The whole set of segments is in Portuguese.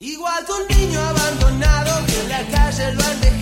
Igual que un niño abandonado que en la calle lo han dejado,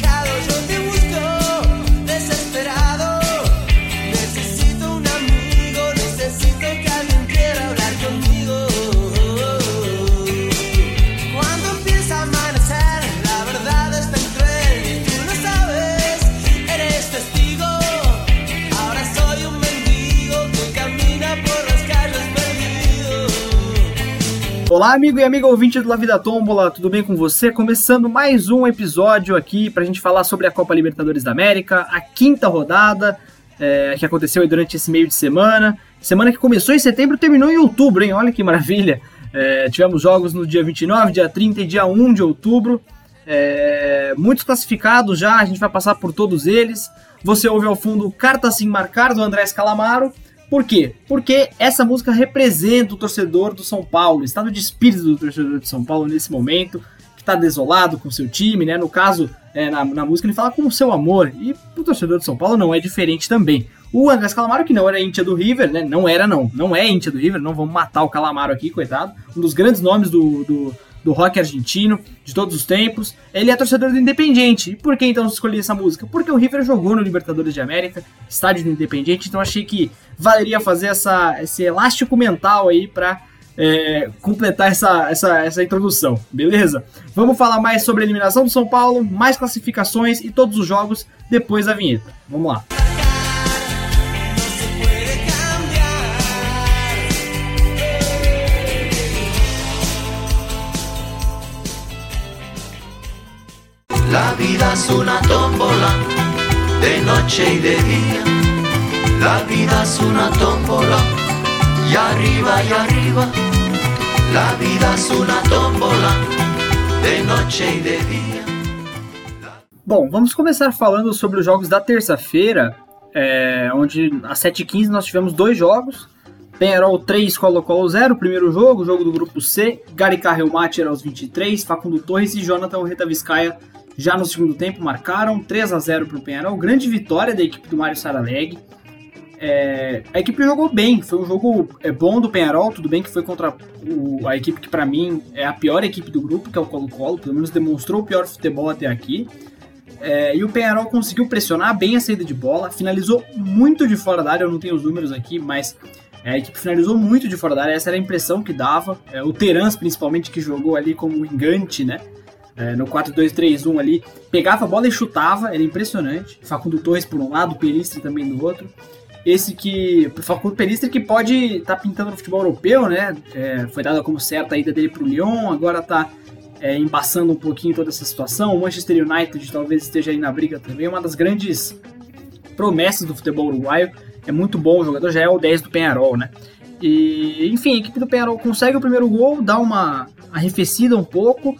Olá, amigo e amiga ouvinte do La Vida Tombola, tudo bem com você? Começando mais um episódio aqui pra gente falar sobre a Copa Libertadores da América, a quinta rodada é, que aconteceu durante esse meio de semana. Semana que começou em setembro terminou em outubro, hein? Olha que maravilha! É, tivemos jogos no dia 29, dia 30 e dia 1 de outubro. É, muitos classificados já, a gente vai passar por todos eles. Você ouve ao fundo Carta Sem Marcar, do Andrés Calamaro. Por quê? Porque essa música representa o torcedor do São Paulo, o estado de espírito do torcedor de São Paulo nesse momento, que está desolado com seu time, né? No caso, é, na, na música ele fala com o seu amor, e o torcedor de São Paulo não é diferente também. O Andrés Calamaro, que não era íntia do River, né? Não era, não. Não é íntia do River, não vamos matar o Calamaro aqui, coitado. Um dos grandes nomes do, do, do rock argentino de todos os tempos. Ele é torcedor do Independiente. E por que então escolhi essa música? Porque o River jogou no Libertadores de América, estádio do Independiente, então achei que valeria fazer essa, esse elástico mental aí pra é, completar essa, essa, essa introdução, beleza? Vamos falar mais sobre a eliminação do São Paulo, mais classificações e todos os jogos depois da vinheta. Vamos lá. La vida es una tómbola de noche y de día. La vida es una tómbola y arriba y arriba. La vida es una tómbola de noche y de día. Bom, vamos começar falando sobre os jogos da terça-feira, é, onde às 7h15 nós tivemos dois jogos. Penharol 3, Colo-Colo 0, o primeiro jogo, jogo do grupo C. Gary Carrelmacher aos 23, Facundo Torres e Jonathan Reta Vizcaia já no segundo tempo marcaram 3 a 0 para o Penharol. Grande vitória da equipe do Mário Saraleg. É, a equipe jogou bem, foi um jogo é, bom do Penharol, tudo bem que foi contra o- a equipe que para mim é a pior equipe do grupo, que é o Colo-Colo, pelo menos demonstrou o pior futebol até aqui. É, e o Penharol conseguiu pressionar bem a saída de bola, finalizou muito de fora da área, eu não tenho os números aqui, mas é, a equipe finalizou muito de fora da área, essa era a impressão que dava. É, o Terans, principalmente, que jogou ali como engante, né? É, no 4-2-3-1 ali, pegava a bola e chutava, era impressionante. Facundo Torres por um lado, Peristre também do outro. Esse que. Peristre que pode estar pintando no futebol europeu, né? É, foi dada como certa a ida dele pro Lyon, agora tá é, embaçando um pouquinho toda essa situação. O Manchester United talvez esteja aí na briga também. Uma das grandes promessas do futebol uruguaio. É muito bom o jogador, já é o 10 do Penharol, né? E, enfim, a equipe do Penharol consegue o primeiro gol, dá uma arrefecida um pouco,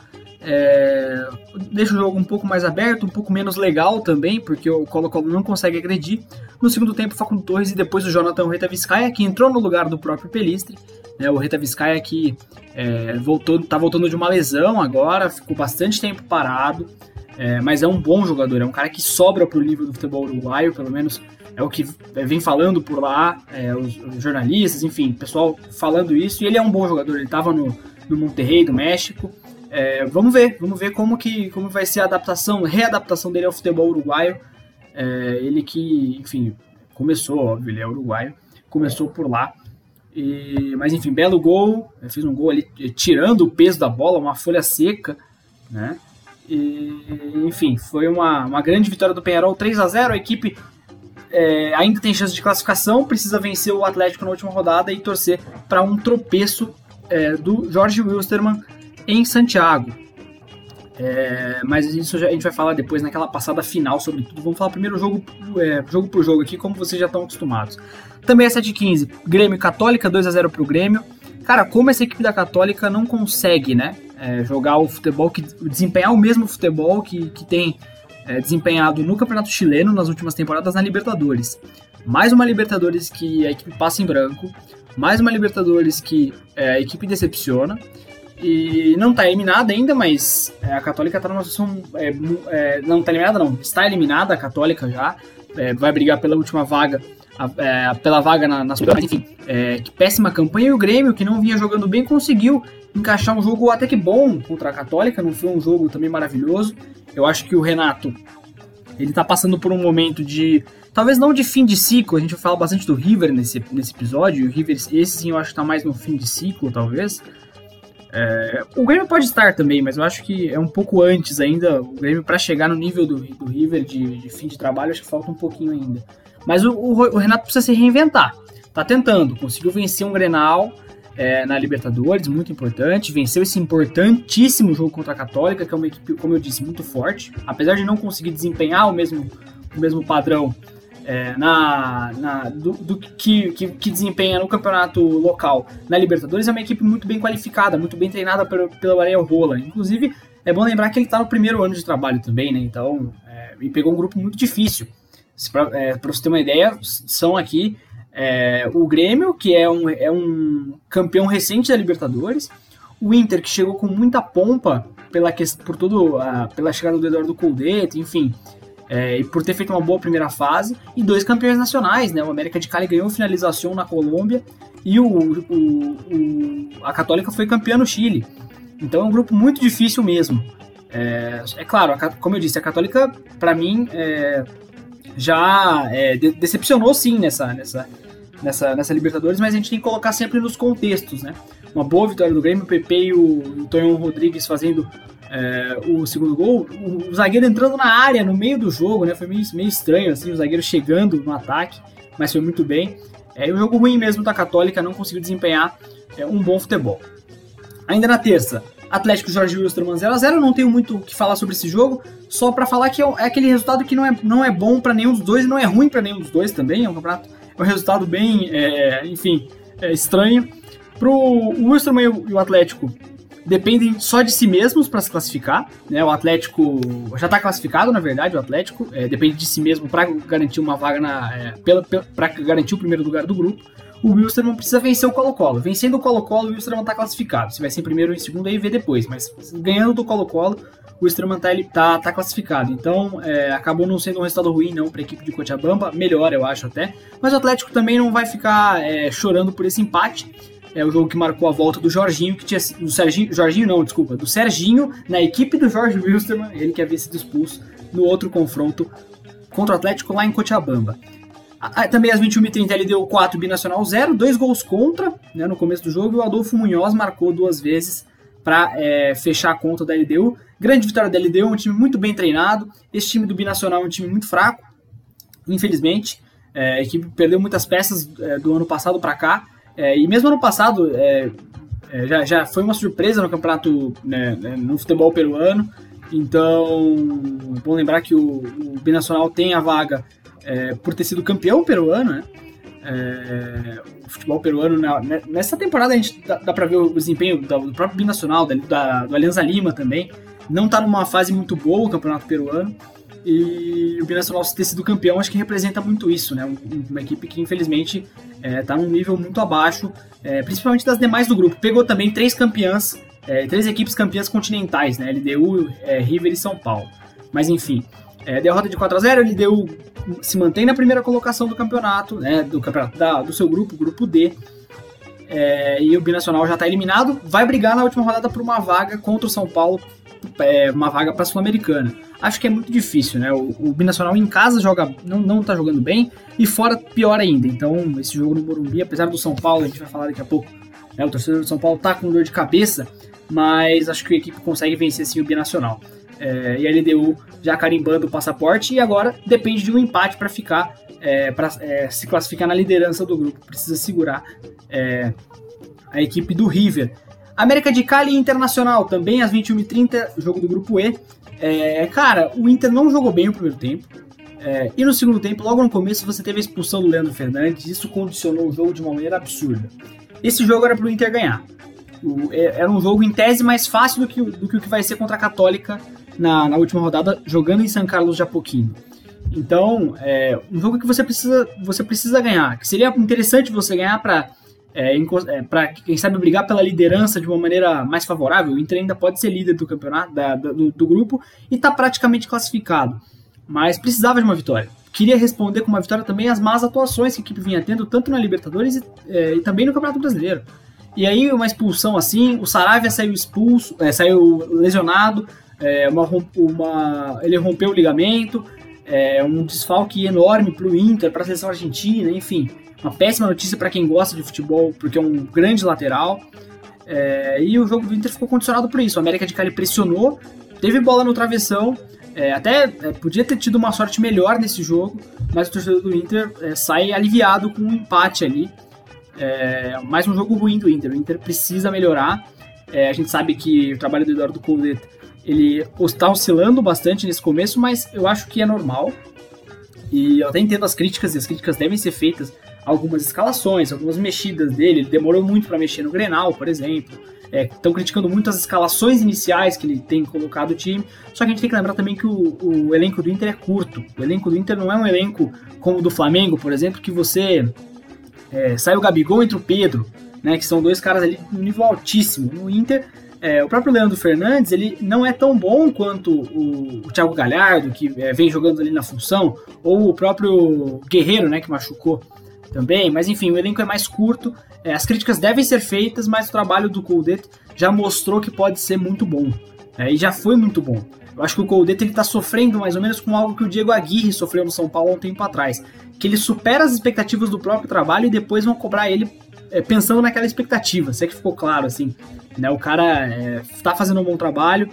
é, deixa o jogo um pouco mais aberto, um pouco menos legal também, porque o Colo-Colo não consegue agredir. No segundo tempo, o Facundo Torres e depois o Jonathan Reta Vizcaia, que entrou no lugar do próprio Pelistre. Né, o Reta Vizcaia que é, voltou, tá voltando de uma lesão agora, ficou bastante tempo parado, é, mas é um bom jogador, é um cara que sobra pro nível do futebol uruguaio, pelo menos é o que vem falando por lá, é, os, os jornalistas, enfim, pessoal falando isso, e ele é um bom jogador, ele estava no, no Monterrey do México. É, vamos ver, vamos ver como que como vai ser a adaptação, readaptação dele ao futebol uruguaio. É, ele que, enfim, começou, óbvio, ele é uruguaio, começou por lá. E, mas enfim, belo gol, fez um gol ali eh, tirando o peso da bola, uma folha seca, né? E, enfim, foi uma, uma grande vitória do Penharol, 3 a 0 A equipe é, ainda tem chance de classificação, precisa vencer o Atlético na última rodada e torcer para um tropeço é, do Jorge Wilstermann em Santiago. É, mas isso a gente vai falar depois naquela passada final sobre tudo. Vamos falar primeiro jogo, é, jogo por jogo aqui, como vocês já estão acostumados. Também é 7h15, Grêmio Católica, 2x0 pro Grêmio. Cara, como essa equipe da Católica não consegue, né? é, jogar o futebol, que desempenhar o mesmo futebol que, que tem é, desempenhado no Campeonato Chileno nas últimas temporadas na Libertadores. Mais uma Libertadores que a equipe passa em branco, mais uma Libertadores que é, a equipe decepciona. E não está eliminada ainda, mas é, a Católica está numa situação. é, é, não está eliminada, não. Está eliminada a Católica já. é, vai brigar pela última vaga a, é, pela vaga na, nas mas enfim, é, que péssima campanha. E o Grêmio, que não vinha jogando bem, conseguiu encaixar um jogo até que bom contra a Católica, não foi um jogo também maravilhoso. Eu acho que o Renato, ele tá passando por um momento de, talvez não de fim de ciclo, a gente vai falar bastante do River nesse, nesse episódio, o River, esse sim eu acho que tá mais no fim de ciclo, talvez. É, o Grêmio pode estar também, mas eu acho que é um pouco antes ainda. O Grêmio, para chegar no nível do, do River de, de, fim de trabalho, acho que falta um pouquinho ainda. Mas o, o, o Renato precisa se reinventar. Tá tentando, conseguiu vencer um Grenal é, na Libertadores, muito importante. Venceu esse importantíssimo jogo contra a Católica, que é uma equipe, como eu disse, muito forte. Apesar de não conseguir desempenhar o mesmo, o mesmo padrão é, na, na, do, do que, que, que, desempenha no campeonato local na Libertadores, é uma equipe muito bem qualificada, muito bem treinada pelo, pelo Ariel Rola. Inclusive, é bom lembrar que ele está no primeiro ano de trabalho também, né? Então, é, e pegou um grupo muito difícil. Para é, você ter uma ideia, são aqui é, o Grêmio, que é um, é um campeão recente da Libertadores, o Inter, que chegou com muita pompa pela, por todo, pela chegada do Eduardo Coldeto, enfim, é, e por ter feito uma boa primeira fase, e dois campeões nacionais, né? O América de Cali ganhou finalização na Colômbia e o, o, o, a Católica foi campeã no Chile. Então é um grupo muito difícil mesmo. É, é claro, a, como eu disse, a Católica, para mim, é, já é, de, decepcionou sim nessa, nessa, nessa, nessa Libertadores, mas a gente tem que colocar sempre nos contextos, né? Uma boa vitória do Grêmio, o Pepe e o, Tonhão Rodrigues fazendo é, o segundo gol, o, o, zagueiro entrando na área no meio do jogo, né? Foi meio, meio estranho, assim, o zagueiro chegando no ataque, mas foi muito bem. É, o jogo ruim mesmo da Católica não conseguiu desempenhar é, um bom futebol. Ainda na terça, Atlético Jorge Wilstermann 0x0. Não tenho muito o que falar sobre esse jogo, só para falar que é, é, aquele resultado que não é, não é bom para nenhum dos dois e não é ruim para nenhum dos dois também. É um campeonato, é um resultado bem, é, enfim, é estranho. Pro Wilstermann e o Atlético, dependem só de si mesmos para se classificar. Né? O Atlético já está classificado, na verdade, o Atlético é, depende de si mesmo para garantir uma vaga na, é, para garantir o primeiro lugar do grupo. O Wilstermann precisa vencer o Colo-Colo. Vencendo o Colo-Colo, o Wilstermann está classificado. Se vai ser em primeiro ou em segundo, aí vê depois. Mas ganhando do Colo-Colo, o Wilstermann tá, ele tá, tá classificado. Então, é, acabou não sendo um resultado ruim, não, para a equipe de Cochabamba. Melhor, eu acho até. Mas o Atlético também não vai ficar é, chorando por esse empate é o jogo que marcou a volta do Jorginho, que tinha do Serginho, Jorginho não, desculpa, do Serginho na equipe do Jorge Wilstermann, ele que havia sido expulso no outro confronto contra o Atlético lá em Cochabamba. Também às 21h30 ele deu 4 binacional 0, dois gols contra né, no começo do jogo e o Adolfo Munhoz marcou duas vezes para é, fechar a conta da LDU. Grande vitória da LDU, um time muito bem treinado. Esse time do binacional é um time muito fraco, infelizmente. É, a equipe perdeu muitas peças é, do ano passado para cá é, e mesmo ano passado, é, é, já, já foi uma surpresa no campeonato, né, né no futebol peruano. Então, é bom lembrar que o, o Binacional tem a vaga é, por ter sido campeão peruano, né? É, o futebol peruano, né, nessa temporada a gente dá, dá para ver o desempenho do próprio Binacional, da, da, do Alianza Lima também. Não está numa fase muito boa o campeonato peruano. E o Binacional ter sido campeão acho que representa muito isso, né? Uma equipe que infelizmente está é, num nível muito abaixo, é, principalmente das demais do grupo. Pegou também três campeãs, é, três equipes campeãs continentais, né? LDU, é, River e São Paulo. Mas enfim, é, derrota de 4 a 0 LDU se mantém na primeira colocação do campeonato, né? Do campeonato da, do seu grupo, grupo D. É, e o Binacional já está eliminado, vai brigar na última rodada por uma vaga contra o São Paulo é, uma vaga para Sul-Americana. Acho que é muito difícil, né? O, o, Binacional em casa joga, não, não tá jogando bem, e fora pior ainda. Então, esse jogo no Morumbi, apesar do São Paulo, a gente vai falar daqui a pouco, né? o torcedor do São Paulo tá com dor de cabeça, mas acho que a equipe consegue vencer sim o Binacional. É, e a LDU já carimbando o passaporte, e agora depende de um empate para ficar, é, para é, se classificar na liderança do grupo. Precisa segurar é, a equipe do River. América de Cali e Internacional, também às 21h30, jogo do grupo E. É, cara, o Inter não jogou bem o primeiro tempo. É, e no segundo tempo, logo no começo, você teve a expulsão do Leandro Fernandes. Isso condicionou o jogo de uma maneira absurda. Esse jogo era pro Inter ganhar. O, é, era um jogo em tese mais fácil do que, do que o que vai ser contra a Católica na, na última rodada, jogando em São Carlos de Apoquinho. Então, é um jogo que você precisa, você precisa ganhar. Que seria interessante você ganhar para é, é para quem sabe brigar pela liderança de uma maneira mais favorável. O Inter ainda pode ser líder do campeonato, da, do, do, grupo e está praticamente classificado. Mas precisava de uma vitória. queria responder com uma vitória também às más atuações que a equipe vinha tendo, tanto na Libertadores e, é, e também no Campeonato Brasileiro. E aí, uma expulsão assim, o Saravia saiu expulso, é, saiu lesionado, é, uma, uma, ele rompeu o ligamento, é, um desfalque enorme para o Inter, para a seleção argentina, enfim, uma péssima notícia para quem gosta de futebol, porque é um grande lateral. É, e o jogo do Inter ficou condicionado por isso. O América de Cali pressionou, teve bola no travessão, é, até é, podia ter tido uma sorte melhor nesse jogo, mas o torcedor do Inter é, sai aliviado com um empate ali. É, mais um jogo ruim do Inter. O Inter precisa melhorar. É, a gente sabe que o trabalho do Eduardo Coudet ele está oscilando bastante nesse começo, mas eu acho que é normal. E eu até entendo as críticas, e as críticas devem ser feitas. Algumas escalações, algumas mexidas dele. Ele demorou muito para mexer no Grenal, por exemplo. Estão é, criticando muito as escalações iniciais que ele tem colocado o time. Só que a gente tem que lembrar também que o, o, elenco do Inter é curto. O elenco do Inter não é um elenco como o do Flamengo, por exemplo, que você é, sai o Gabigol entre o Pedro, né, que são dois caras ali no nível altíssimo. No Inter, é, o próprio Leandro Fernandes, ele não é tão bom quanto o, o Thiago Galhardo, que é, vem jogando ali na função, ou o próprio Guerreiro, né, que machucou também. Mas enfim, o elenco é mais curto. É, as críticas devem ser feitas, mas o trabalho do Coldet já mostrou que pode ser muito bom. É, e já foi muito bom. Eu acho que o Coldet está sofrendo mais ou menos com algo que o Diego Aguirre sofreu no São Paulo há um tempo atrás. Que ele supera as expectativas do próprio trabalho e depois vão cobrar ele é, pensando naquela expectativa. Se é que ficou claro, assim. Né? O cara está é, fazendo um bom trabalho,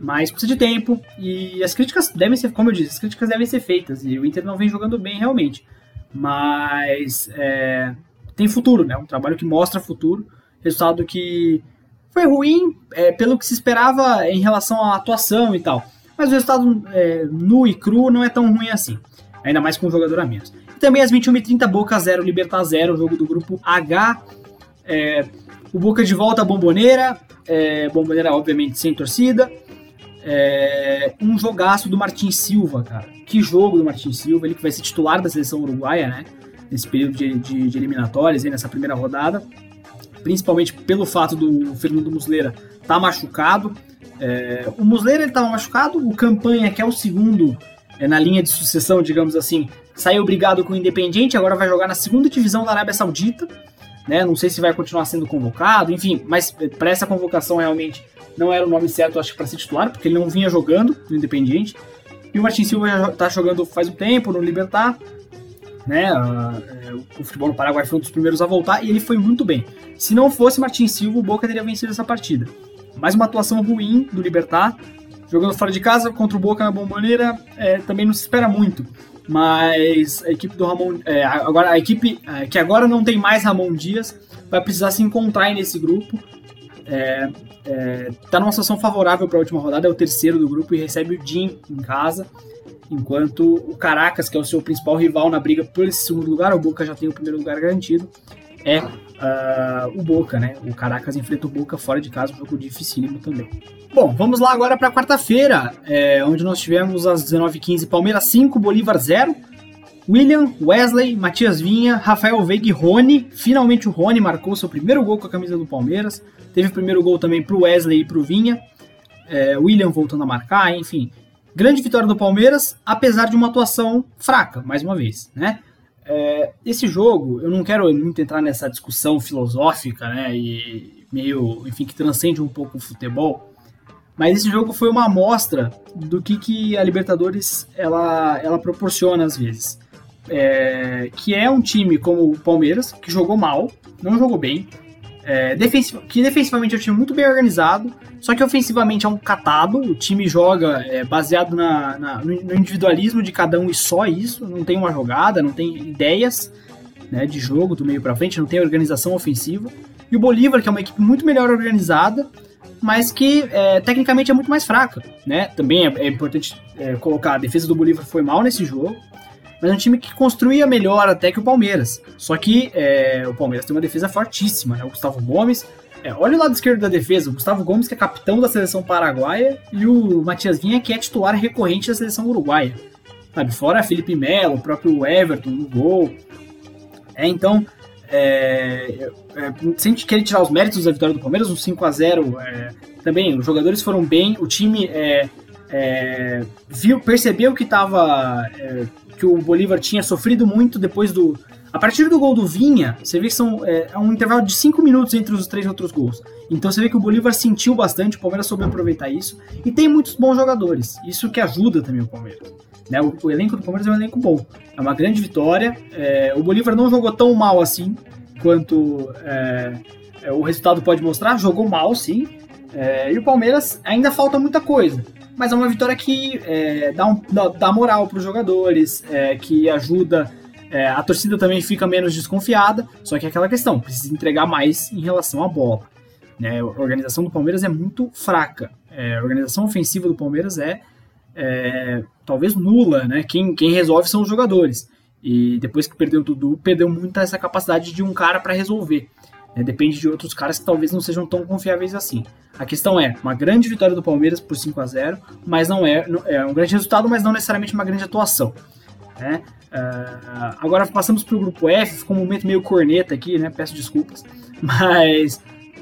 mas precisa de tempo. E as críticas devem ser, como eu disse, as críticas devem ser feitas. E o Inter não vem jogando bem realmente. Mas é, tem futuro, né? Um trabalho que mostra futuro. Resultado que foi ruim é, pelo que se esperava em relação à atuação e tal. Mas o resultado é, nu e cru não é tão ruim assim. Ainda mais com um jogador a menos. Também às 21h30, Boca 0, Libertar 0, jogo do grupo H. É, o Boca de volta à Bomboneira. É, Bomboneira, obviamente, sem torcida. É, um jogaço do Martin Silva, cara. Que jogo do Martin Silva, ele que vai ser titular da seleção uruguaia, né? Nesse período de, de, de eliminatórias, aí, nessa primeira rodada. Principalmente pelo fato do Fernando Muslera estar tá machucado. É, o Muslera ele estava machucado, o Campanha, que é o segundo é, na linha de sucessão, digamos assim, saiu obrigado com o Independiente, agora vai jogar na segunda divisão da Arábia Saudita. Né? Não sei se vai continuar sendo convocado, enfim, mas para essa convocação realmente não era o nome certo, acho que para ser titular, porque ele não vinha jogando no Independiente. E o Martin Silva já está jogando faz um tempo no Libertar, né? É, o futebol no Paraguai foi um dos primeiros a voltar e ele foi muito bem. Se não fosse Martin Silva, o Boca teria vencido essa partida. Mais uma atuação ruim do Libertar, jogando fora de casa contra o Boca na Bomboneira, é, também não se espera muito. Mas a equipe do Ramon, é, agora a equipe é, que agora não tem mais Ramon Dias, vai precisar se encontrar nesse grupo. É, é, tá numa situação favorável para a última rodada, é o terceiro do grupo e recebe o Jim em casa, enquanto o Caracas, que é o seu principal rival na briga por esse segundo lugar, o Boca já tem o primeiro lugar garantido, é uh, o Boca, né? O Caracas enfrenta o Boca fora de casa, um jogo dificílimo também. Bom, vamos lá agora para quarta-feira, é, onde nós tivemos às 19h15 Palmeiras 5, Bolívar 0. William, Wesley, Matias Vinha, Rafael Veiga e Rony. Finalmente o Rony marcou seu primeiro gol com a camisa do Palmeiras. Teve o primeiro gol também pro Wesley e pro Vinha. É, William voltando a marcar, enfim. Grande vitória do Palmeiras, apesar de uma atuação fraca, mais uma vez, né? É, esse jogo, eu não quero muito entrar nessa discussão filosófica, né? E meio, enfim, que transcende um pouco o futebol. Mas esse jogo foi uma amostra do que, que a Libertadores ela, ela proporciona às vezes. É, que é um time como o Palmeiras, que jogou mal, não jogou bem, é, defensiv que defensivamente é um time muito bem organizado, só que ofensivamente é um catado. O time joga é, baseado na, na, no individualismo de cada um e só isso. Não tem uma jogada, não tem ideias né, de jogo do meio para frente, não tem organização ofensiva. E o Bolívar, que é uma equipe muito melhor organizada, mas que é, tecnicamente é muito mais fraca. Né? Também é, é importante é, colocar: a defesa do Bolívar foi mal nesse jogo mas é um time que construía melhor até que o Palmeiras. Só que é, o Palmeiras tem uma defesa fortíssima, né? O Gustavo Gomes. É, olha o lado esquerdo da defesa, o Gustavo Gomes, que é capitão da seleção paraguaia, e o Matias Vinha, que é titular recorrente da seleção uruguaia. Sabe? Fora Felipe Melo, o próprio Everton no gol. É, então, é, é, sem querer tirar os méritos da vitória do Palmeiras, um 5 a 0 é, também, os jogadores foram bem, o time é, é, viu, percebeu que estava é, que o Bolívar tinha sofrido muito depois do. A partir do gol do Vinha, você vê que são, é, é um intervalo de 5 minutos entre os três outros gols. Então você vê que o Bolívar sentiu bastante, o Palmeiras soube aproveitar isso. E tem muitos bons jogadores. Isso que ajuda também o Palmeiras. Né? O, o, elenco do Palmeiras é um elenco bom. É uma grande vitória. É, o Bolívar não jogou tão mal assim quanto é, é o resultado pode mostrar. Jogou mal, sim. É, e o Palmeiras ainda falta muita coisa mas é uma vitória que é, dá, um, dá, moral para os jogadores, é, que ajuda. É, a torcida também fica menos desconfiada, só que é aquela questão, precisa entregar mais em relação à bola. Né? A organização do Palmeiras é muito fraca. É, a organização ofensiva do Palmeiras é, é, talvez nula, né? Quem, quem resolve são os jogadores. E depois que perdeu o Dudu, perdeu muito essa capacidade de um cara para resolver. Né? Depende de outros caras que talvez não sejam tão confiáveis assim. A questão é, uma grande vitória do Palmeiras por 5 a 0 mas não é, é um grande resultado, mas não necessariamente uma grande atuação. Né? Uh, agora passamos para o grupo F, ficou um momento meio corneta aqui, né? Peço desculpas. Mas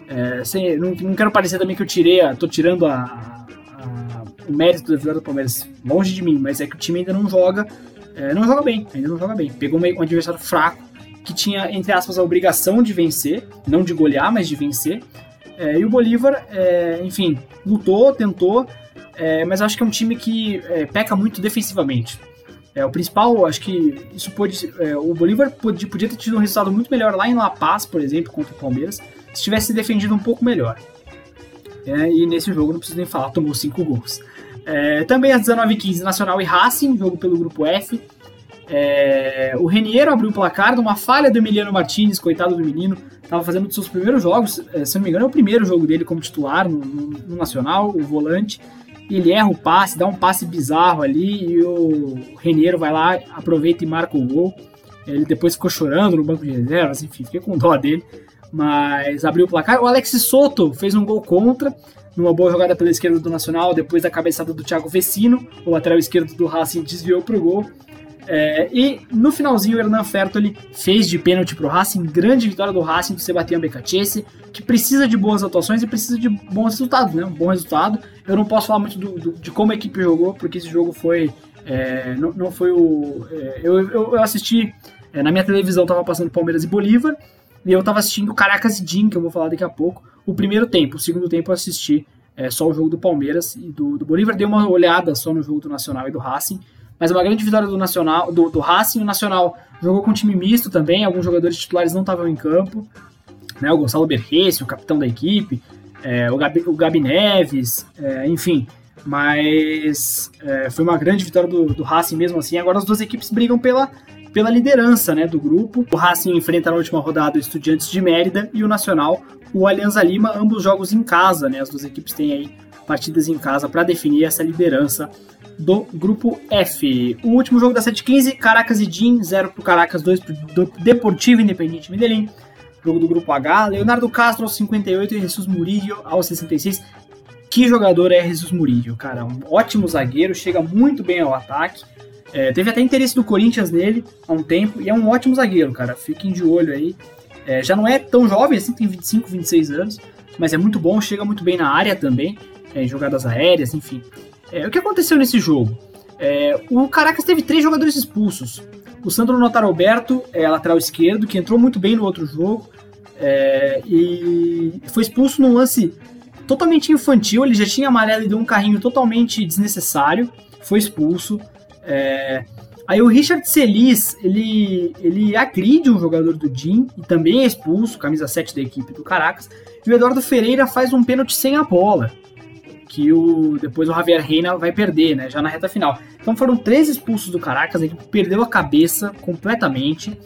é, sem, não, não, quero parecer também que eu tirei, tô tirando a, a, o mérito da vitória do Palmeiras longe de mim, mas é que o time ainda não joga, é, não joga bem, ainda não joga bem. Pegou um adversário fraco, que tinha, entre aspas, a obrigação de vencer, não de golear, mas de vencer. É, e o Bolívar, é, enfim, lutou, tentou, é, mas acho que é um time que é, peca muito defensivamente. É, o principal, acho que isso pode. É, o Bolívar podia, podia ter tido um resultado muito melhor lá em La Paz, por exemplo, contra o Palmeiras, se tivesse defendido um pouco melhor. É, e nesse jogo, não preciso nem falar, tomou cinco gols. também às 19h15, Nacional e Racing, jogo pelo grupo F. É, o Reniero abriu o placar numa falha do Emiliano Martinez, coitado do menino. Estava fazendo os seus primeiros jogos, é, se não me engano, é o primeiro jogo dele como titular no, no, no Nacional, o volante. Ele erra o passe, dá um passe bizarro ali e o Reniero vai lá, aproveita e marca o gol. Ele depois ficou chorando no banco de reservas, enfim, fiquei com dó dele. Mas abriu o placar. O Alex Soto fez um gol contra, numa boa jogada pela esquerda do Nacional, depois da cabeçada do Thiago Vecino. O lateral esquerdo do Racing desviou para o gol. É, e no finalzinho, o Hernan Fertoli fez de pênalti pro Racing, grande vitória do Racing do Sebastião Becacese, que precisa de boas atuações e precisa de bons resultados, né? Um bom resultado. Eu não posso falar muito do, do, de como a equipe jogou, porque esse jogo foi. É, não, não, foi o. É, eu, eu, eu, assisti. É, na minha televisão tava passando Palmeiras e Bolívar, e eu tava assistindo Caracas e Jim, que eu vou falar daqui a pouco, o primeiro tempo. O segundo tempo eu assisti é, só o jogo do Palmeiras e do, do Bolívar. Dei uma olhada só no jogo do Nacional e do Racing mas uma grande vitória do Nacional, do, do Racing. O Nacional jogou com time misto também, alguns jogadores titulares não estavam em campo. Né, o Gonçalo Berresse, o capitão da equipe, é, o, Gabi, o Gabi Neves, é, enfim. Mas é, foi uma grande vitória do, do Racing mesmo assim. Agora as duas equipes brigam pela, pela liderança né, do grupo. O Racing enfrenta na última rodada o Estudiantes de Mérida e o Nacional o Alianza Lima, ambos jogos em casa. Né, as duas equipes têm aí partidas em casa para definir essa liderança do grupo F. O último jogo da 7-15, Caracas e Jim, 0 pro Caracas, 2 pro Deportivo Independente Medellín. Jogo do grupo H, Leonardo Castro aos 58 e Jesus Murillo aos 66. Que jogador é Jesus Murillo, cara? Um ótimo zagueiro, chega muito bem ao ataque. É, teve até interesse do Corinthians nele há um tempo e é um ótimo zagueiro, cara. Fiquem de olho aí. É, já não é tão jovem assim, tem 25, 26 anos, mas é muito bom, chega muito bem na área também, é, jogadas aéreas, enfim. É, o que aconteceu nesse jogo? É, o Caracas teve três jogadores expulsos. O Sandro Notaroberto, é, lateral esquerdo, que entrou muito bem no outro jogo, é, e foi expulso num lance totalmente infantil. Ele já tinha amarelo e deu um carrinho totalmente desnecessário. Foi expulso. É, aí o Richard Celis, ele, ele agride um jogador do Jim e também é expulso, camisa 7 da equipe do Caracas. E o Eduardo Ferreira faz um pênalti sem a bola que o depois o Javier Reina vai perder, né, já na reta final. Então foram três expulsos do Caracas, a equipe perdeu a cabeça completamente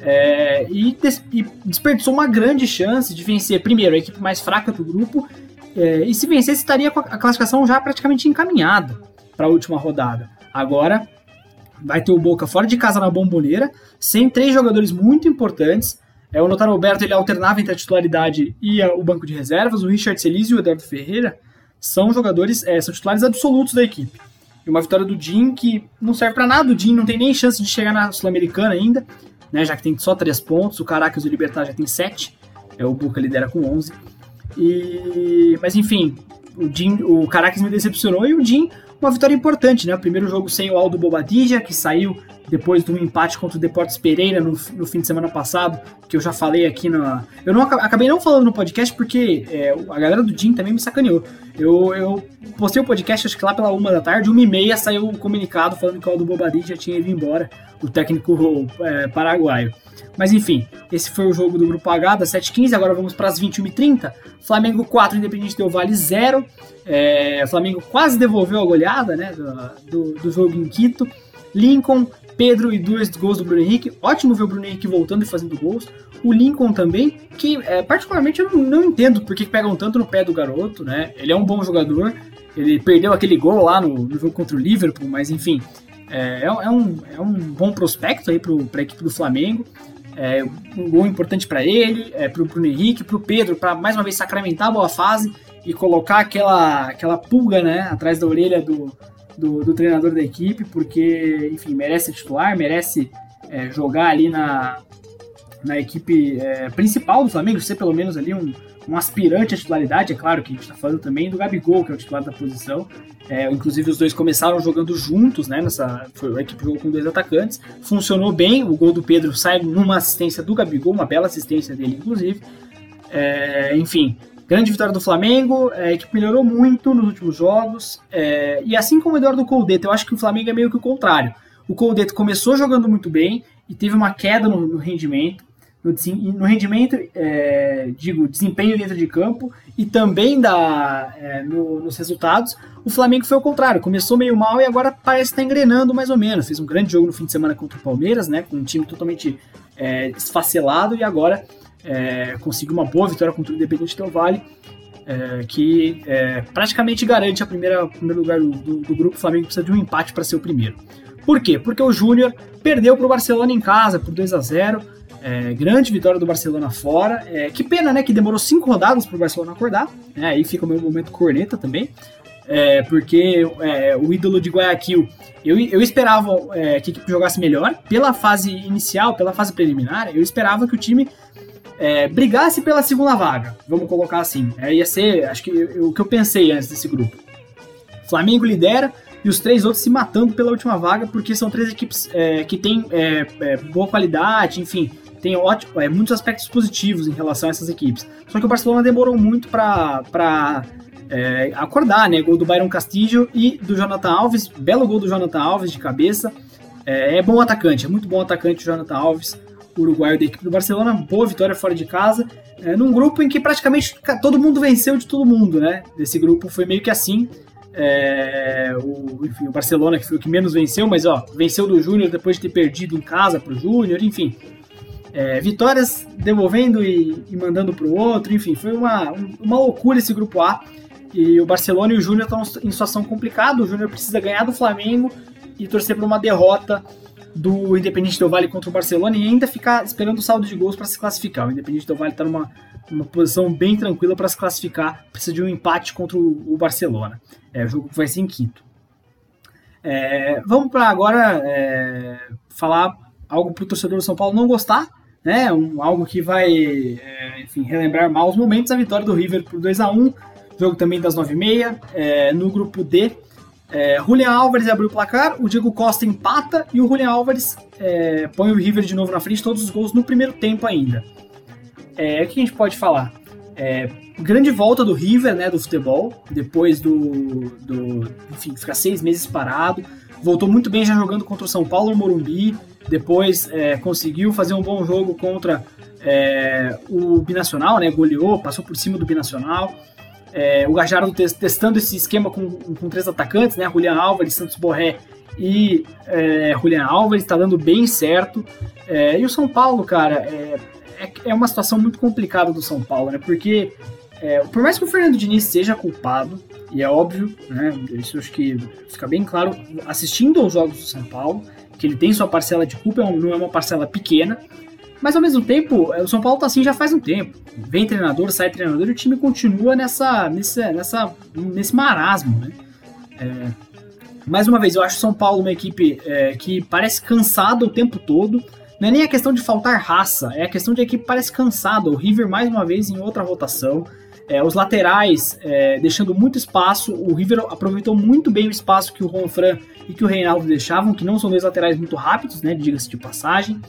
é, e, des e, desperdiçou uma grande chance de vencer, primeiro, a equipe mais fraca do grupo, é, e se vencesse estaria com a classificação já praticamente encaminhada para a última rodada. Agora vai ter o Boca fora de casa na bomboneira, sem três jogadores muito importantes. É, o Notaro Alberto ele alternava entre a titularidade e a, o banco de reservas, o Richard Celis e o Eduardo Ferreira são jogadores, é, são titulares absolutos da equipe. E uma vitória do Jim que não serve para nada, o Jim não tem nem chance de chegar na Sul-Americana ainda, né, já que tem só 3 pontos, o Caracas e o Libertar já tem 7, é, o Boca lidera com 11. E, mas enfim, o, Jim, o Caracas me decepcionou e o Jim, uma vitória importante, né? O primeiro jogo sem o Aldo Bobadilla, que saiu depois de um empate contra o Deportes Pereira no, no fim de semana passado, que eu já falei aqui na. Eu não acabei não falando no podcast porque é, a galera do Jim também me sacaneou. Eu, eu postei o podcast, acho que lá pela uma da tarde, uma e meia saiu um comunicado falando que o Aldo Bobadilla tinha ido embora, o técnico é, paraguaio. Mas enfim, esse foi o jogo do Grupo H, das 7h15. Agora vamos para as 21h30. Flamengo 4, Independente Del Vale 0. É, Flamengo quase devolveu a goleada né, do, do, do, jogo em Quito. Lincoln, Pedro e dois gols do Bruno Henrique. Ótimo ver o Bruno Henrique voltando e fazendo gols. O Lincoln também, que é, particularmente eu não, não entendo porque que pegam tanto no pé do garoto. né? Ele é um bom jogador. Ele perdeu aquele gol lá no, no jogo contra o Liverpool, mas enfim, é, é, um, é um bom prospecto aí para a equipe do Flamengo. É, um gol importante para ele, é, para o Bruno Henrique, para o Pedro, para mais uma vez sacramentar a boa fase e colocar aquela, aquela pulga né, atrás da orelha do, do, do treinador da equipe, porque, enfim, merece titular, merece é, jogar ali na, na equipe é, principal do Flamengo, ser pelo menos ali um, um aspirante à titularidade, é claro que a gente está falando também do Gabigol, que é o titular da posição. É, inclusive os dois começaram jogando juntos, né? Nessa, foi, a equipe jogou com dois atacantes. Funcionou bem, o gol do Pedro sai numa assistência do Gabigol, uma bela assistência dele, inclusive. É, enfim, grande vitória do Flamengo, é, equipe melhorou muito nos últimos jogos. É, e assim como o Eduardo Coldeto, eu acho que o Flamengo é meio que o contrário. O Coldeto começou jogando muito bem e teve uma queda no, no rendimento no, no rendimento, é, digo, desempenho dentro de campo e também da, é, no, nos resultados, o Flamengo foi o contrário, começou meio mal e agora parece estar engrenando mais ou menos. Fez um grande jogo no fim de semana contra o Palmeiras, né, com um time totalmente é, esfacelado e agora é, conseguiu uma boa vitória contra o Independente Del Vale, é, que é, praticamente garante a primeira, o primeiro lugar do, do, do grupo. O Flamengo precisa de um empate para ser o primeiro. Por quê? Porque o Júnior perdeu para o Barcelona em casa por 2 a 0 é, grande vitória do Barcelona fora. É, que pena, né? Que demorou cinco rodadas para o Barcelona acordar. Né, aí fica o meu momento corneta também. É, porque é, o ídolo de Guayaquil, eu, eu esperava é, que a equipe jogasse melhor. Pela fase inicial, pela fase preliminar, eu esperava que o time é, brigasse pela segunda vaga. Vamos colocar assim. ia ser, acho que o que eu pensei antes desse grupo. Flamengo lidera, e os três outros se matando pela última vaga, porque são três equipes é, que têm é, é, boa qualidade, enfim, tem ótimo, é, muitos aspectos positivos em relação a essas equipes. Só que o Barcelona demorou muito para é, acordar, né? Gol do Byron Castillo e do Jonathan Alves, belo gol do Jonathan Alves de cabeça. É, é bom atacante, é muito bom atacante o Jonathan Alves, uruguaio da equipe do Barcelona, boa vitória fora de casa, é, num grupo em que praticamente todo mundo venceu de todo mundo, né? Esse grupo foi meio que assim. É, o, enfim, o Barcelona que foi o que menos venceu, mas ó, venceu do Júnior depois de ter perdido em casa pro Júnior, enfim é, vitórias devolvendo e, e mandando para o outro, enfim, foi uma, uma loucura esse grupo A. E o Barcelona e o Júnior estão em situação complicada. O Júnior precisa ganhar do Flamengo e torcer para uma derrota do Independente do Vale contra o Barcelona e ainda ficar esperando o saldo de gols para se classificar. O Independente do Vale está numa uma posição bem tranquila para se classificar, precisa de um empate contra o, o Barcelona. É, o jogo vai ser em quinto. É, vamos para agora é, falar algo para o torcedor do São Paulo não gostar, né? Um, algo que vai, é, enfim, relembrar maus momentos. A vitória do River por 2 a 1 jogo também das 9h30. É, no grupo D, é, Julian Álvares abriu o placar, o Diego Costa empata e o Julian Álvares é, põe o River de novo na frente, todos os gols no primeiro tempo ainda. É, o que a gente pode falar? É, grande volta do River, né, do futebol, depois do, do enfim, ficar seis meses parado. Voltou muito bem já jogando contra o São Paulo no Morumbi, depois é, conseguiu fazer um bom jogo contra é, o Binacional, né? Goleou, passou por cima do Binacional. É, o Gajardo testando esse esquema com, com três atacantes, né? Julian Álvares, Santos Borré e é, Julian Álvares, está dando bem certo. É, e o São Paulo, cara, é, é, é, uma situação muito complicada do São Paulo, né? Porque é, por mais que o Fernando Diniz seja culpado, e é óbvio, né? Isso acho que fica bem claro assistindo aos jogos do São Paulo, que ele tem sua parcela de culpa, é não é uma parcela pequena, mas ao mesmo tempo, o São Paulo tá assim já faz um tempo. Vem treinador, sai treinador e o time continua nessa, nessa, nessa, nesse marasmo, né? É, mais uma vez, eu acho o São Paulo uma equipe é, que parece cansada o tempo todo. Não é nem a questão de faltar raça, é a questão de a equipe parece cansada. O River, mais uma vez, em outra rotação. É, os laterais é, deixando muito espaço, o River aproveitou muito bem o espaço que o Ronfran e que o Reinaldo deixavam, que não são dois laterais muito rápidos, né, diga-se de passagem.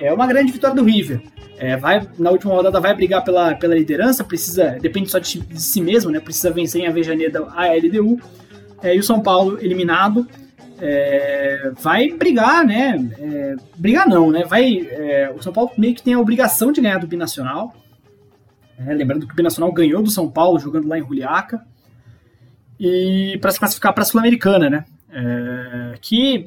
É uma grande vitória do River. É, vai, na última rodada vai brigar pela, pela liderança, precisa, depende só de, de si mesmo, né, precisa vencer em Avejaneda a LDU. É, e o São Paulo eliminado é, vai brigar, né? É, brigar não, né? Vai, é, o São Paulo meio que tem a obrigação de ganhar do Binacional. É, lembrando que o Binacional ganhou do São Paulo jogando lá em Juliaca. E para se classificar para a Sul-Americana, né? É, que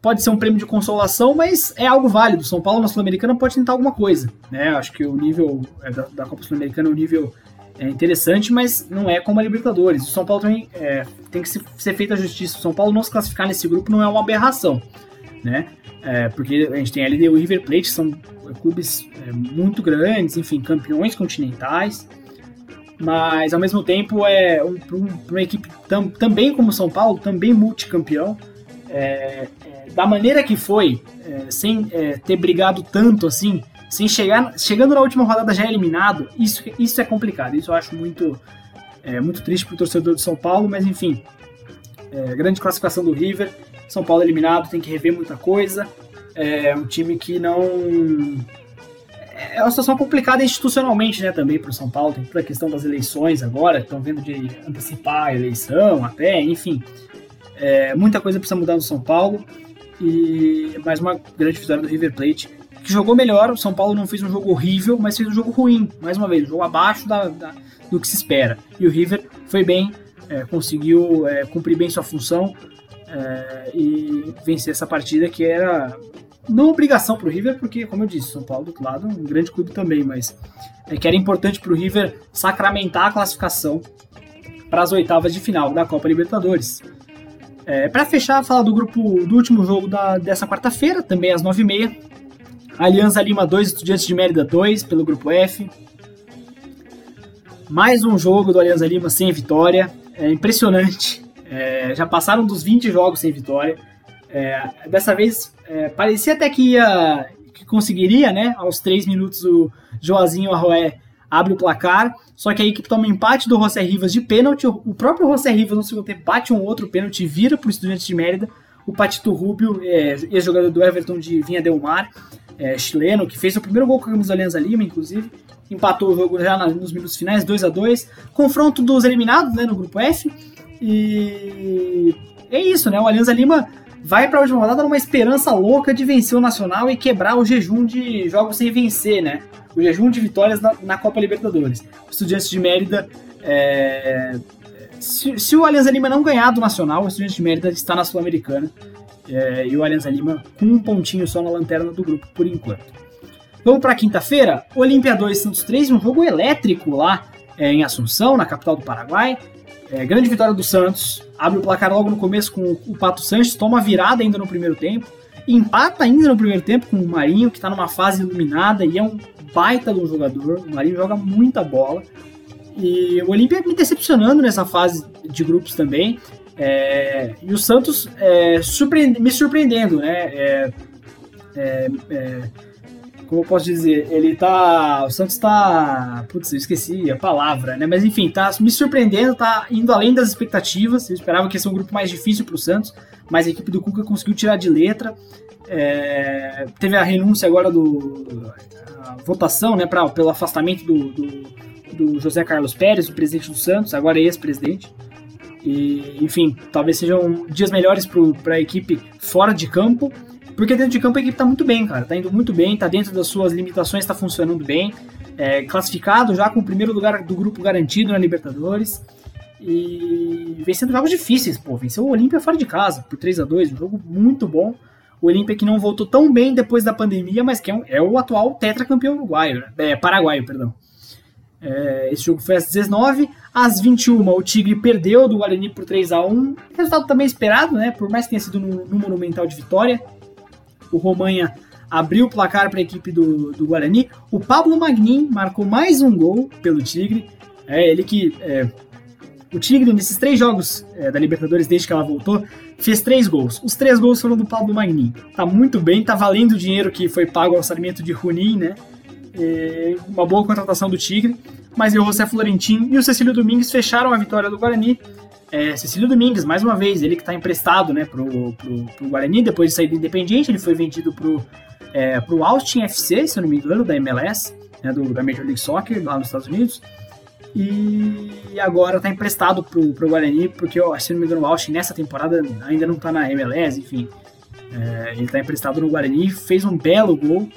pode ser um prêmio de consolação, mas é algo válido. São Paulo na Sul-Americana pode tentar alguma coisa, né? Acho que o nível é, da, da Copa Sul-Americana, o nível é interessante, mas não é como a Libertadores. O São Paulo também é, tem que ser feita a justiça. O São Paulo não se classificar nesse grupo não é uma aberração, né? É, porque a gente tem a LDU e River Plate, são clubes é, muito grandes, enfim, campeões continentais. Mas ao mesmo tempo é um, um, uma equipe tam, também como São Paulo, também multicampeão. É, é, da maneira que foi, é, sem ter brigado tanto assim sem chegar, chegando na última rodada já eliminado, isso, isso é complicado. Isso eu acho muito, é, muito triste para o torcedor do São Paulo, mas enfim, é, grande classificação do River. São Paulo eliminado, tem que rever muita coisa. É um time que não. É uma situação complicada institucionalmente, né, também para o São Paulo. Tem toda a questão das eleições agora, estão vendo de antecipar a eleição até, enfim. É, muita coisa precisa mudar no São Paulo. E mais uma grande vitória do River Plate que jogou melhor. O São Paulo não fez um jogo horrível, mas fez um jogo ruim. Mais uma vez, um jogo abaixo da, da do que se espera. E o River foi bem, é, conseguiu é, cumprir bem sua função é, e vencer essa partida que era não obrigação para o River, porque, como eu disse, São Paulo do outro lado um grande clube também, mas é que era importante para o River sacramentar a classificação para as oitavas de final da Copa Libertadores. É, para fechar, falar do grupo do último jogo da, dessa quarta-feira, também às 9h30, Aliança Lima 2, Estudiantes de Mérida 2, pelo grupo F. Mais um jogo do Aliança Lima sem vitória. É impressionante. É, já passaram dos 20 jogos sem vitória. É, dessa vez é, parecia até que ia que conseguiria, né? Aos 3 minutos o Joazinho Arroé abre o placar. Só que a equipe toma empate do José Rivas de pênalti. O próprio José Rivas no segundo tempo bate um outro pênalti vira para o Estudiantes de Mérida. O Patito Rubio, é, ex-jogador do Everton de Vinha Del Mar, é, chileno, que fez o primeiro gol com a camisa Alianza Lima, inclusive. Empatou o jogo já nos minutos finais, 2 a 2 Confronto dos eliminados né, no grupo F. E é isso, né? O Alianza Lima vai para a última rodada numa esperança louca de vencer o Nacional e quebrar o jejum de jogos sem vencer, né? O jejum de vitórias na, na Copa Libertadores. O Estudiantes de Mérida. É... Se, se, o Alianza Lima não ganhar do Nacional, o Estudiantes de Mérida está na Sul-Americana. É, e o Alianza Lima com um pontinho só na lanterna do grupo por enquanto. Vamos para quinta-feira, Olímpia 2 Santos 3, um jogo elétrico lá é, em Assunção, na capital do Paraguai. É, grande vitória do Santos, abre o placar logo no começo com o Pato Sanches, toma virada ainda no primeiro tempo, empata ainda no primeiro tempo com o Marinho, que está numa fase iluminada e é um baita de um jogador. O Marinho joga muita bola. E o Olímpia me decepcionando nessa fase de grupos também. É, e o Santos é, surpreende, me surpreendendo, né? É, é, é, como eu posso dizer, ele tá. O Santos tá. Putz, eu esqueci a palavra, né? Mas enfim, tá me surpreendendo, tá indo além das expectativas. Eu esperava que ia ser um grupo mais difícil pro Santos, mas a equipe do Cuca conseguiu tirar de letra. É, teve a renúncia agora do. A votação, né, pra, pelo afastamento do, do, do José Carlos Pérez, o presidente do Santos, agora ex-presidente. E, enfim, talvez sejam dias melhores para a equipe fora de campo, porque dentro de campo a equipe está muito bem, cara. Está indo muito bem, está dentro das suas limitações, está funcionando bem. É, classificado já com o primeiro lugar do grupo garantido na Libertadores. E vencendo jogos difíceis, pô. Venceu o Olímpia fora de casa por 3 a 2 um jogo muito bom. O Olímpia que não voltou tão bem depois da pandemia, mas que é, um, é o atual tetracampeão uruguaio, né? é, paraguaio, perdão. É, esse jogo foi às 19 às 21 o Tigre perdeu do Guarani por 3 a 1 Resultado também esperado, né? Por mais que tenha sido no, no Monumental de vitória. O Romanha abriu o placar para a equipe do, do Guarani. O Pablo Magnin marcou mais um gol pelo Tigre. É ele que. É, o Tigre, nesses três jogos é, da Libertadores, desde que ela voltou, fez três gols. Os três gols foram do Pablo Magnin. Tá muito bem, tá valendo o dinheiro que foi pago ao Sarmento de Runim, né? É, uma boa contratação do Tigre. mas o José Florentin e o Cecílio Domingues fecharam a vitória do Guarani. É, Cecílio Domingues, mais uma vez, ele que está emprestado né, pro, pro, Guarani, depois de sair do Independiente, ele foi vendido pro, é, pro Austin FC, se eu não me engano, da MLS, né, do, da Major League Soccer, lá nos Estados Unidos. E agora está emprestado pro, pro Guarani, porque, se não me engano, o Austin nessa temporada ainda não está na MLS, enfim. É, ele está emprestado no Guarani, fez um belo gol,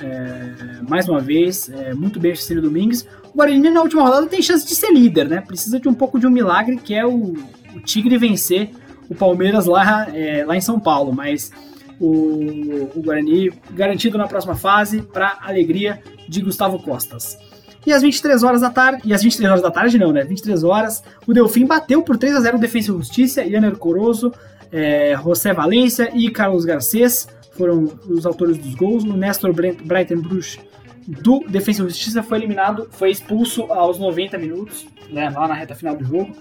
é, mais uma vez, é, muito bem o Cecílio Domingues. O Guarani na última rodada tem chance de ser líder, né? Precisa de um pouco de um milagre, que é o, o Tigre vencer o Palmeiras lá, é, lá em São Paulo, mas o, o Guarani garantido na próxima fase para alegria de Gustavo Costas. E às 23 horas da tarde, e às 23 horas da tarde não, né? 23 horas, o Delfim bateu por 3 a 0 o Defensa e Justiça, Ianer Coroso, é, José Valência e Carlos Garcês foram os autores dos gols. O Nestor Breitenbruch do Defensa e Justiça foi eliminado, foi expulso aos 90 minutos, né, lá na reta final do jogo.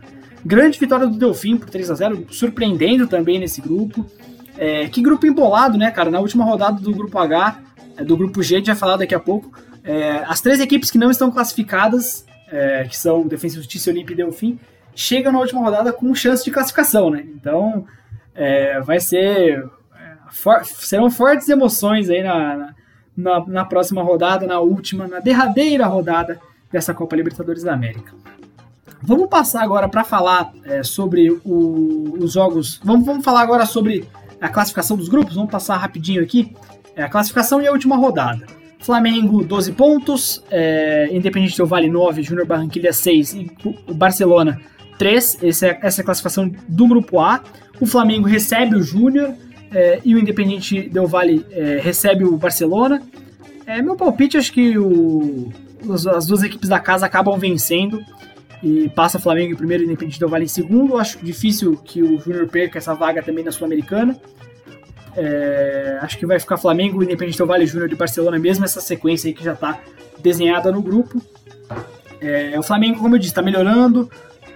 Grande vitória do Delfim por 3 a 0 surpreendendo também nesse grupo. É, que grupo embolado, né, cara? Na última rodada do grupo H, é, do grupo G, a gente vai falar daqui a pouco. É, as três equipes que não estão classificadas, é, que são Defensa e Justiça, Olímpia e Delfim, chegam na última rodada com chance de classificação, né? Então, é, vai ser. É, for, serão fortes emoções aí na, na, na, próxima rodada, na última, na derradeira rodada dessa Copa Libertadores da América. Vamos passar agora para falar é, sobre o, os jogos. Vamos, vamos falar agora sobre a classificação dos grupos. Vamos passar rapidinho aqui. É, a classificação e a última rodada. Flamengo 12 pontos, é, Independente do Vale 9, Júnior Barranquilha 6 e Barcelona 3. Essa é, essa é a classificação do grupo A. O Flamengo recebe o Júnior é, e o Independente Del Vale é, recebe o Barcelona. É, meu palpite, acho que o, os, as duas equipes da casa acabam vencendo e passa Flamengo em primeiro e Independente Del Vale em segundo. Acho difícil que o Júnior perca essa vaga também na Sul-Americana. É, acho que vai ficar Flamengo, Independente Del Vale Júnior de Barcelona, mesmo essa sequência aí que já está desenhada no grupo. É, o Flamengo, como eu disse, está melhorando.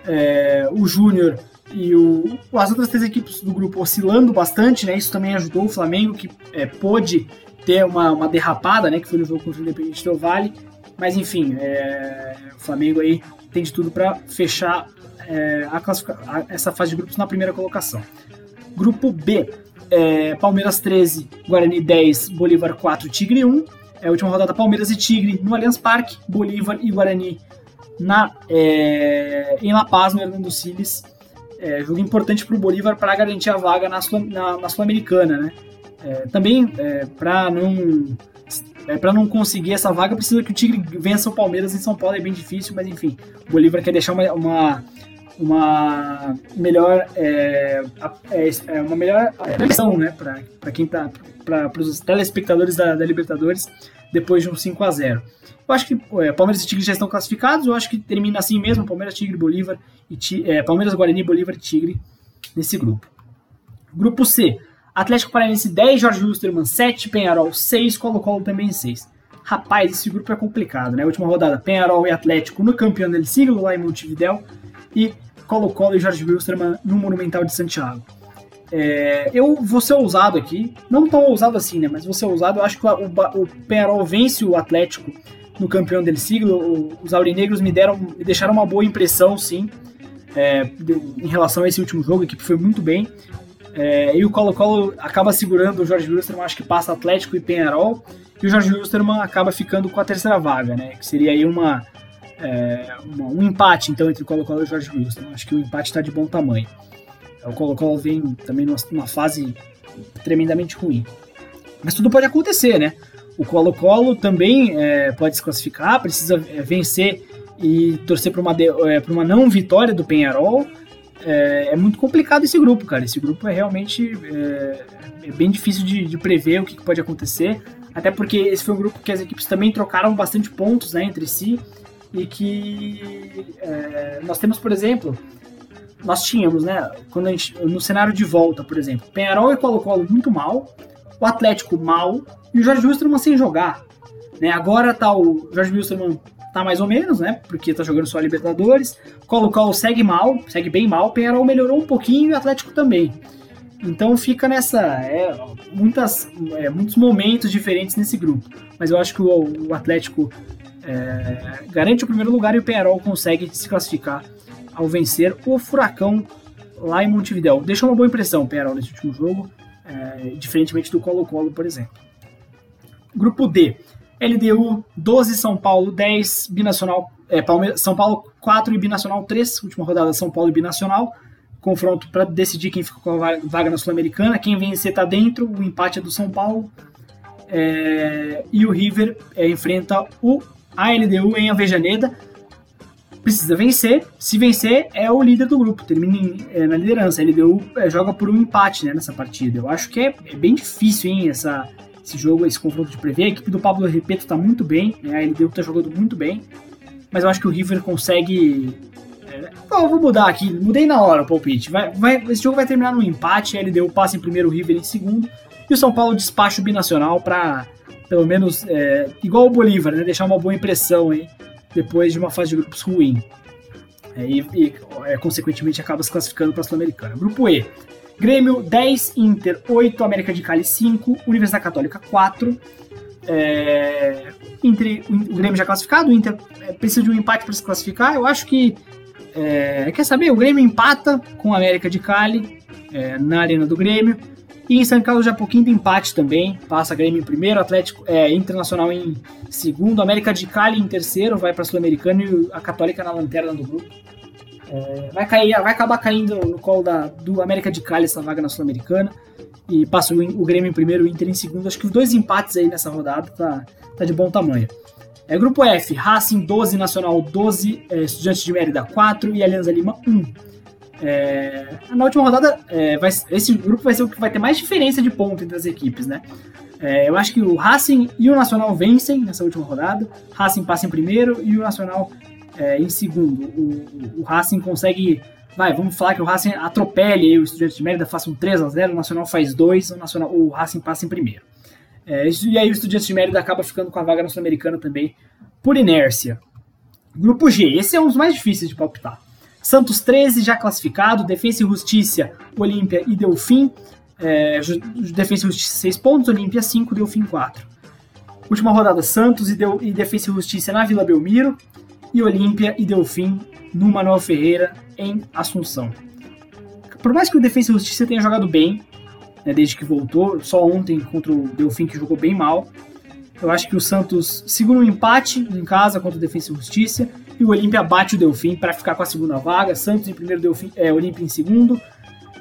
É, o Júnior e o, as outras três equipes do grupo oscilando bastante, né? Isso também ajudou o Flamengo, que é, pôde ter uma, uma derrapada, né? Que foi no jogo contra o Independente Del Vale. Mas enfim, é, o Flamengo aí tem de tudo para fechar é, a a, essa fase de grupos na primeira colocação. Grupo B, é, Palmeiras 13, Guarani 10, Bolívar 4, Tigre 1. É a última rodada Palmeiras e Tigre no Allianz Parque, Bolívar e Guarani na, é, em La Paz, no Hernando Siles. É, jogo importante para o Bolívar para garantir a vaga na, na, na Sul-Americana, né? É, também é, para não é, para não conseguir essa vaga precisa que o Tigre vença o Palmeiras em São Paulo é bem difícil, mas enfim, o Bolívar quer deixar uma, uma, uma melhor é, é, é uma melhor eleição, né, para quem tá para os telespectadores da, da Libertadores depois de um 5 a 0 eu acho que é, Palmeiras e Tigre já estão classificados. Eu acho que termina assim mesmo: Palmeiras, Tigre, Bolívar e é, Palmeiras, Guarani, Bolívar e Tigre nesse grupo. Grupo C: Atlético Paranaense 10, Jorge Wilstermann 7, Penharol 6, Colo-Colo também 6. Rapaz, esse grupo é complicado, né? Última rodada: Penharol e Atlético no campeão del siglo, lá em Montevidéu, e Colo-Colo e Jorge Wilstermann no Monumental de Santiago. É, eu vou ser ousado aqui, não tão ousado assim, né? Mas vou ser ousado. Eu acho que o, o, Penharol vence o Atlético no campeão del siglo. Os aurinegros me deram, me deixaram uma boa impressão, sim, é, em relação a esse último jogo. Equipe foi muito bem. É, e o Colo-Colo acaba segurando o Jorge Wilstermann, acho que passa Atlético e Penharol. E o Jorge Wilstermann acaba ficando com a terceira vaga, né? Que seria aí uma, é, uma um empate, então, entre o Colo-Colo e o Jorge Wilstermann. Acho que o empate está de bom tamanho. O Colo-Colo vem também numa fase tremendamente ruim. Mas tudo pode acontecer, né? O Colo-Colo também é, pode se classificar, precisa é, vencer e torcer para uma, é, uma não vitória do Penharol. É, é, muito complicado esse grupo, cara. Esse grupo é realmente é, é bem difícil de, de, prever o que, que, pode acontecer. Até porque esse foi um grupo que as equipes também trocaram bastante pontos né, entre si. E que é, nós temos, por exemplo, nós tínhamos, né, quando a gente, no cenário de volta, por exemplo, Penharol e Colo-Colo muito mal, o Atlético mal, e o Jorge Wilstermann sem jogar. Né? Agora tá o Jorge Wilstermann tá mais ou menos, né? Porque tá jogando só a Libertadores. Colo-Colo segue mal, segue bem mal. Penharol melhorou um pouquinho e o Atlético também. Então fica nessa. É, muitas, é, muitos momentos diferentes nesse grupo. Mas eu acho que o, o Atlético é, garante o primeiro lugar e o Penharol consegue se classificar ao vencer o Furacão lá em Montevideo. Deixa uma boa impressão o Penharol nesse último jogo, é, diferentemente do Colo-Colo, por exemplo. Grupo D, LDU 12, São Paulo 10, Binacional, é, Palme São Paulo 4 e Binacional 3, última rodada São Paulo e Binacional. Confronto para decidir quem fica com a vaga na Sul-Americana. Quem vencer está dentro, o empate é do São Paulo. É, e o River é, enfrenta o ALDU em Avejaneda. Precisa vencer. Se vencer, é o líder do grupo, termina em, é, na liderança. A LDU é, joga por um empate né, nessa partida. Eu acho que é, é bem difícil hein, essa, esse jogo, esse confronto de prever. A equipe do Pablo Repeto está muito bem, né, a LDU está jogando muito bem. Mas eu acho que o River consegue. É, vou mudar aqui, mudei na hora o palpite. Vai, vai, esse jogo vai terminar no empate, a LDU passa em primeiro, o River em segundo. E o São Paulo despacha o binacional para, pelo menos, é, igual o Bolívar, né, deixar uma boa impressão aí, depois de uma fase de grupos ruim. É, e, e é, consequentemente acaba se classificando para a Sul-Americana. Grupo E. Grêmio 10, Inter 8, América de Cali 5, Universidade Católica 4. É, o Grêmio já classificado, o Inter é, precisa de um empate para se classificar. Eu acho que. É, quer saber? O Grêmio empata com a América de Cali é, na Arena do Grêmio. E em São Carlos já pouquinho de empate também. Passa Grêmio em primeiro, Atlético é, Internacional em segundo, América de Cali em terceiro, vai para Sul-Americana e a Católica na lanterna do grupo. É, vai, cair, vai acabar caindo no colo da, do América de Cali essa vaga na Sul-Americana. E passa o, o, Grêmio em primeiro, o Inter em segundo. Acho que os dois empates aí nessa rodada tá, tá de bom tamanho. É, grupo F, Racing 12, Nacional 12, é, Estudiantes de Mérida 4 e Alianza Lima 1. É, na última rodada, é, vai, esse grupo vai ser o que vai ter mais diferença de ponto entre as equipes, né? É, eu acho que o Racing e o Nacional vencem nessa última rodada. Racing passa em primeiro e o Nacional é, em segundo. O, o, Racing consegue. Vai, vamos falar que o Racing atropele o Estudiantes de Mérida, faça um 3 a 0 o Nacional faz 2, o, Nacional, o Racing passa em primeiro. É, e aí o Estudiantes de Mérida acaba ficando com a vaga na Sul-Americana também, por inércia. Grupo G, esse é um dos mais difíceis de palpitar. Santos 13 já classificado, Defensa e Justiça, Olímpia e Delfim. É, Defensa e Justiça 6 pontos, Olímpia 5, Delfim 4. Última rodada, Santos e, Deu, e e Justiça na Vila Belmiro e Olímpia e Delfim no Manuel Ferreira em Assunção. Por mais que o Defensa e Justiça tenha jogado bem, né, desde que voltou, só ontem contra o Delfim que jogou bem mal, eu acho que o Santos segura um empate em casa contra o Defensa e Justiça e o Olímpia bate o Delfim para ficar com a segunda vaga. Santos em primeiro, Delfim, é, Olímpia em segundo.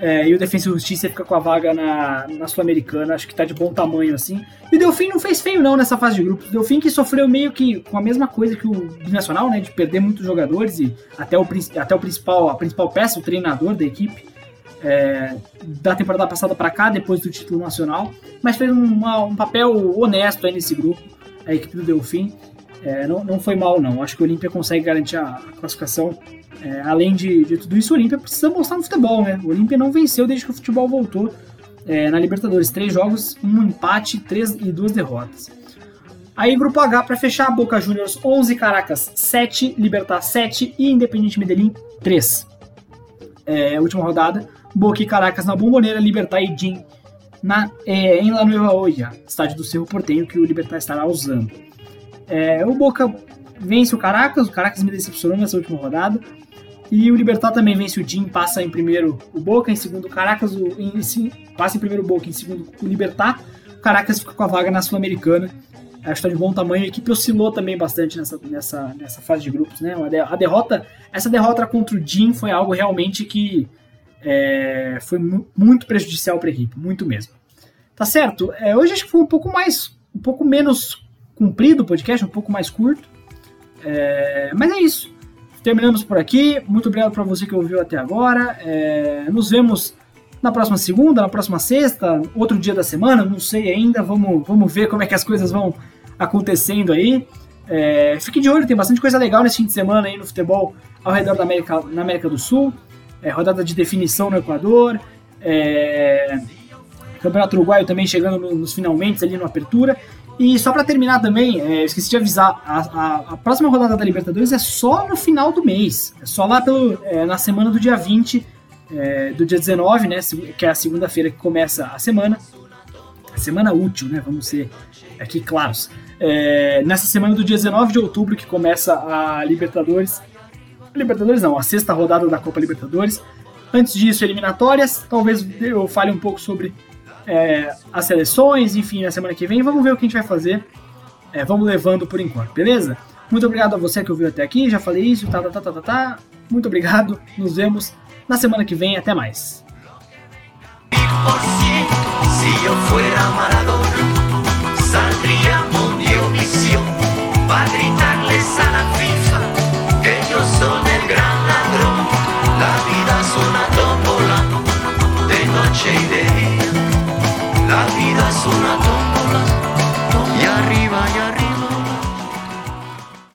É, e o Defensa e Justiça fica com a vaga na, na Sul-Americana, acho que tá de bom tamanho assim. E o Delfim não fez feio não nessa fase de grupos. O Delfim que sofreu meio que com a mesma coisa que o Binacional, né, de perder muitos jogadores e até o, até o principal, a principal peça, o treinador da equipe, é, da temporada passada para cá, depois do título nacional, mas fez uma, um papel honesto aí nesse grupo, a equipe do Delfim. É, não, não foi mal, não. Acho que o Olímpia consegue garantir a classificação. É, além de, de, tudo isso, o Olímpia precisa mostrar no futebol, né? O Olímpia não venceu desde que o futebol voltou é, na Libertadores. Três jogos, um empate três, e duas derrotas. Aí, grupo H, para fechar, Boca Juniors 11, Caracas 7, Libertar 7 e Independente Medellín 3. É, última rodada, Boca e Caracas na Bomboneira, Libertar e Jim na, é, em La Nueva Olla, estádio do Cerro Portenho que o Libertar estará usando. É, o Boca vence o Caracas, o Caracas me decepcionou nessa última rodada. E o Libertar também vence o Jim, passa em primeiro o Boca, em segundo o Caracas, o, em, passa em primeiro o Boca, em segundo o Libertar. O Caracas fica com a vaga na Sul-Americana. Acho que está de bom tamanho. A equipe oscilou também bastante nessa, nessa, nessa fase de grupos, né? A derrota, essa derrota contra o Jim foi algo realmente que é, foi muito prejudicial para a equipe, muito mesmo. Tá certo? É, hoje acho que foi um pouco mais, um pouco menos comprido o podcast, um pouco mais curto. É, mas é isso. Terminamos por aqui. Muito obrigado para você que ouviu até agora. É, nos vemos na próxima segunda, na próxima sexta, outro dia da semana, não sei ainda. Vamos, vamos ver como é que as coisas vão acontecendo aí. É, fique de olho, tem bastante coisa legal nesse fim de semana aí no futebol ao redor da América, na América do Sul. É, rodada de definição no Equador. É, Campeonato Uruguaio também chegando nos finalmente ali no Apertura. E só para terminar também, é, esqueci de avisar, a, a, a, próxima rodada da Libertadores é só no final do mês. É só lá pelo, é, na semana do dia 20, é, do dia 19, né? Que é a segunda-feira que começa a semana. semana útil, né? Vamos ser aqui claros. É, nessa semana do dia 19 de outubro que começa a Libertadores. Libertadores não, a sexta rodada da Copa Libertadores. Antes disso, eliminatórias. Talvez eu fale um pouco sobre é, as seleções, enfim, na semana que vem. Vamos ver o que a gente vai fazer. É, vamos levando por enquanto, beleza? Muito obrigado a você que ouviu até aqui. Já falei isso, tá, tá, tá, tá, tá. tá. Muito obrigado. Nos vemos na semana que vem. Até mais. Una tómbola.